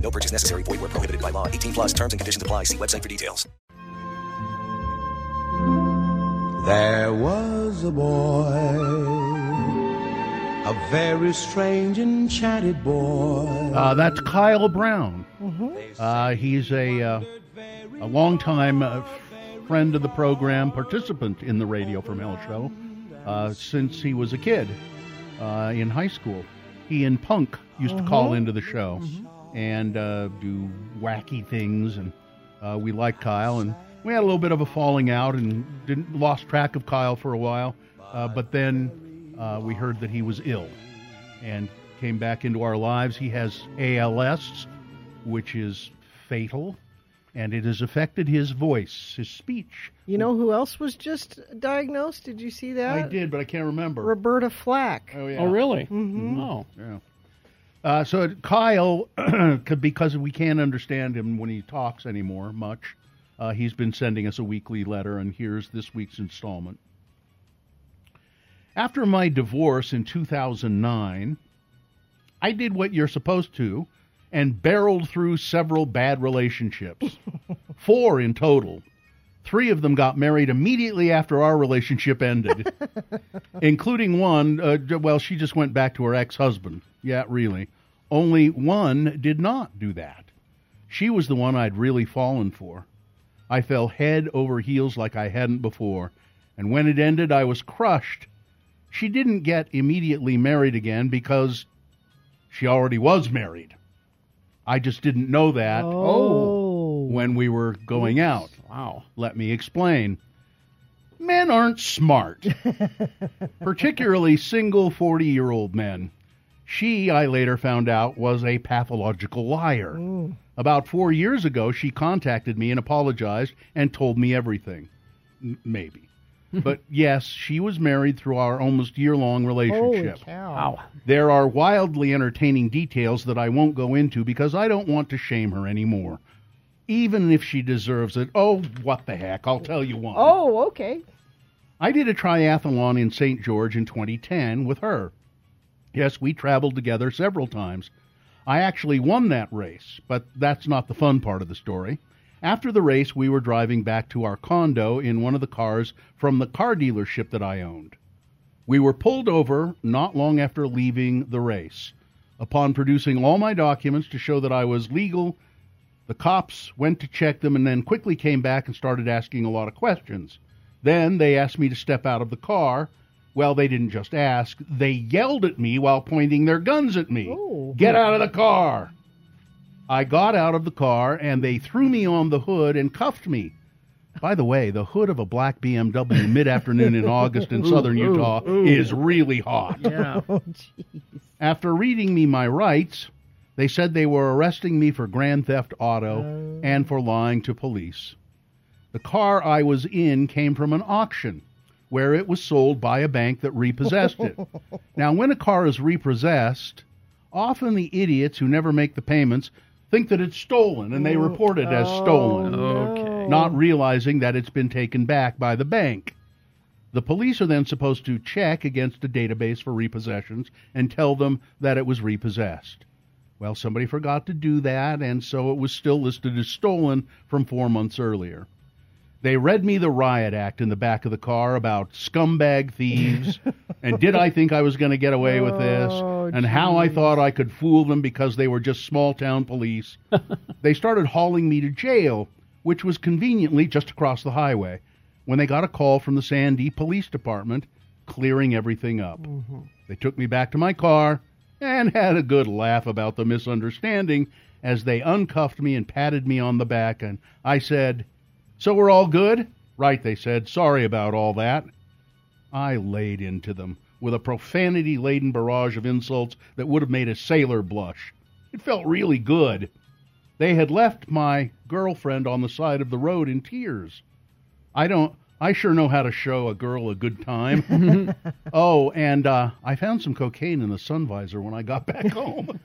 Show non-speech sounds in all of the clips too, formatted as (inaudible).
No purchase necessary. Void where prohibited by law. 18 plus terms and conditions apply. See website for details. There was a boy, a very strange, enchanted boy. Uh, that's Kyle Brown. Uh, he's a uh, a longtime uh, friend of the program, participant in the Radio from Hell show uh, since he was a kid uh, in high school. He and Punk used to call into the show and uh, do wacky things, and uh, we liked Kyle. And we had a little bit of a falling out, and didn't lost track of Kyle for a while. Uh, but then uh, we heard that he was ill, and came back into our lives. He has ALS, which is fatal, and it has affected his voice, his speech. You know who else was just diagnosed? Did you see that? I did, but I can't remember. Roberta Flack. oh yeah. Oh, really? Mm-hmm. Oh. Yeah. Uh, so Kyle, (clears throat) because we can't understand him when he talks anymore much, uh, he's been sending us a weekly letter, and here's this week's installment. After my divorce in 2009, I did what you're supposed to and barreled through several bad relationships. (laughs) Four in total. Three of them got married immediately after our relationship ended, (laughs) including one, uh, well, she just went back to her ex husband. Yeah, really. Only one did not do that. She was the one I'd really fallen for. I fell head over heels like I hadn't before, and when it ended, I was crushed. She didn't get immediately married again because she already was married. I just didn't know that Oh. when we were going out. Wow. Let me explain. Men aren't smart, (laughs) particularly single 40 year old men. She, I later found out, was a pathological liar. About four years ago, she contacted me and apologized and told me everything. M- maybe. (laughs) but yes, she was married through our almost year long relationship. Holy relationship. cow. Wow. There are wildly entertaining details that I won't go into because I don't want to shame her anymore. Even if she deserves it. Oh, what the heck. I'll tell you one. Oh, okay. I did a triathlon in St. George in 2010 with her. Yes, we traveled together several times. I actually won that race, but that's not the fun part of the story. After the race, we were driving back to our condo in one of the cars from the car dealership that I owned. We were pulled over not long after leaving the race. Upon producing all my documents to show that I was legal, the cops went to check them and then quickly came back and started asking a lot of questions. Then they asked me to step out of the car. Well, they didn't just ask, they yelled at me while pointing their guns at me. Oh. Get out of the car! I got out of the car and they threw me on the hood and cuffed me. By the way, the hood of a black BMW (laughs) mid afternoon in August in southern Utah is really hot. Yeah. (laughs) Oh. After reading me my rights, they said they were arresting me for grand theft auto and for lying to police. The car I was in came from an auction where it was sold by a bank that repossessed it. (laughs) now, when a car is repossessed, often the idiots who never make the payments think that it's stolen and they oh, report it as stolen, oh, Okay. not realizing that it's been taken back by the bank. The police are then supposed to check against a database for repossessions and tell them that it was repossessed. Well, somebody forgot to do that, and so it was still listed as stolen from four months earlier. They read me the riot act in the back of the car about scumbag thieves, (laughs) and did I think I was going to get away with this, Oh, and how I thought I could fool them because they were just small town police. (laughs) they started hauling me to jail which was conveniently just across the highway, when they got a call from the Sandy Police Department clearing everything up. Mm-hmm. They took me back to my car and had a good laugh about the misunderstanding as they uncuffed me and patted me on the back, and I said, So we're all good? Right, they said. Sorry about all that. I laid into them with a profanity laden barrage of insults that would have made a sailor blush. It felt really good. They had left my girlfriend on the side of the road in tears. I don't. I sure know how to show a girl a good time. (laughs) oh, and uh, I found some cocaine in the sun visor when I got back (laughs) home.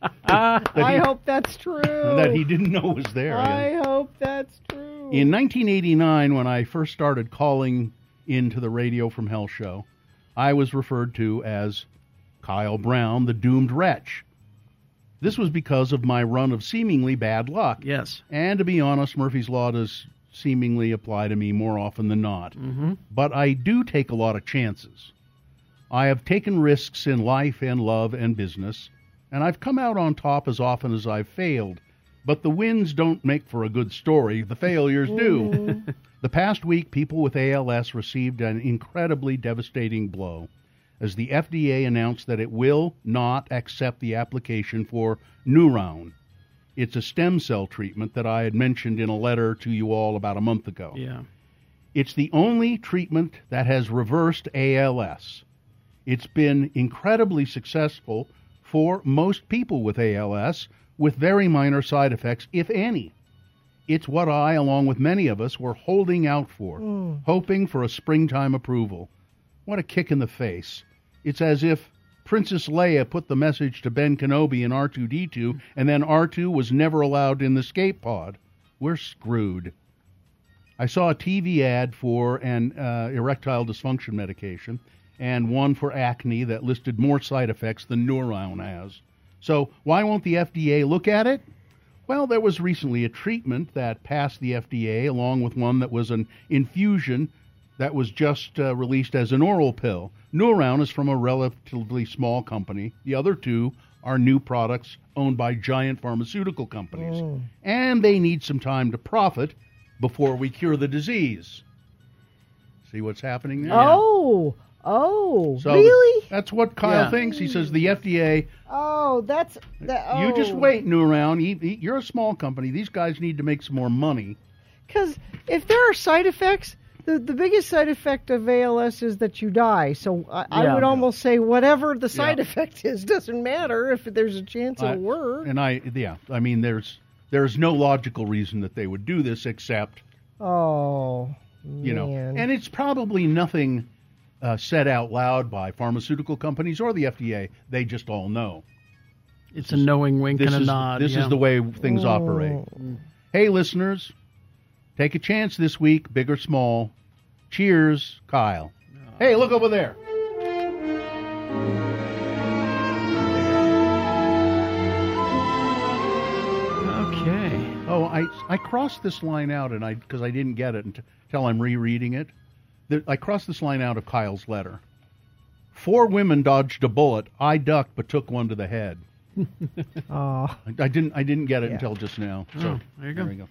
that, I he, hope that's true. that he didn't know was there. I hope that's true. In 1989, when I first started calling into the Radio from Hell show, I was referred to as Kyle Brown, the doomed wretch. This was because of my run of seemingly bad luck. Yes. And to be honest, Murphy's Law does seemingly apply to me more often than not. Mm-hmm. But I do take a lot of chances. I have taken risks in life and love and business, and I've come out on top as often as I've failed. But the wins don't make for a good story, the failures do. Mm-hmm. the past week, people with ALS received an incredibly devastating blow as the FDA announced that it will not accept the application for NurOwn. It's a stem cell treatment that I had mentioned in a letter to you all about a month ago. Yeah. It's the only treatment that has reversed ALS. It's been incredibly successful for most people with ALS with very minor side effects, if any. It's what I, along with many of us, were holding out for, hoping for a springtime approval. What a kick in the face. It's as if Princess Leia put the message to Ben Kenobi and R2D2, and then R2 was never allowed in the escape pod. We're screwed. I saw a TV ad for an uh, erectile dysfunction medication and one for acne that listed more side effects than NurOwn has. So, why won't the FDA look at it? Well, there was recently a treatment that passed the FDA along with one that was an infusion that was just uh, released as an oral pill. NurOwn is from a relatively small company. The other two are new products owned by giant pharmaceutical companies. And they need some time to profit before we cure the disease. See what's happening there? Oh, oh, So really? That's what Kyle Yeah. thinks. He says the FDA, Oh, that's that. you just oh. wait, NurOwn. You- you- You're a small company. These guys need to make some more money. Because if there are side effects, the, the biggest side effect of ALS is that you die. So I, I Yeah. would almost say whatever the side Yeah. (laughs) effect is doesn't matter if there's a chance I- it'll work. And I, yeah, I mean, there's there's no logical reason that they would do this except Oh, you know, and it's probably nothing uh, said out loud by pharmaceutical companies or the FDA. They just all know. It's a knowing wink and a is nod. this yeah. is the way things operate. Hey, listeners, take a chance this week, big or small. Cheers, Kyle. Hey, look over there. Okay. Oh, I I crossed this line out, and I because I didn't get it until I'm rereading it. The, I crossed this line out of Kyle's letter. Four women dodged a bullet. I ducked, but took one to the head. (laughs) Oh. I, I didn't. I didn't get it Yeah. until just now. Oh, so Oh, there you go. There we go.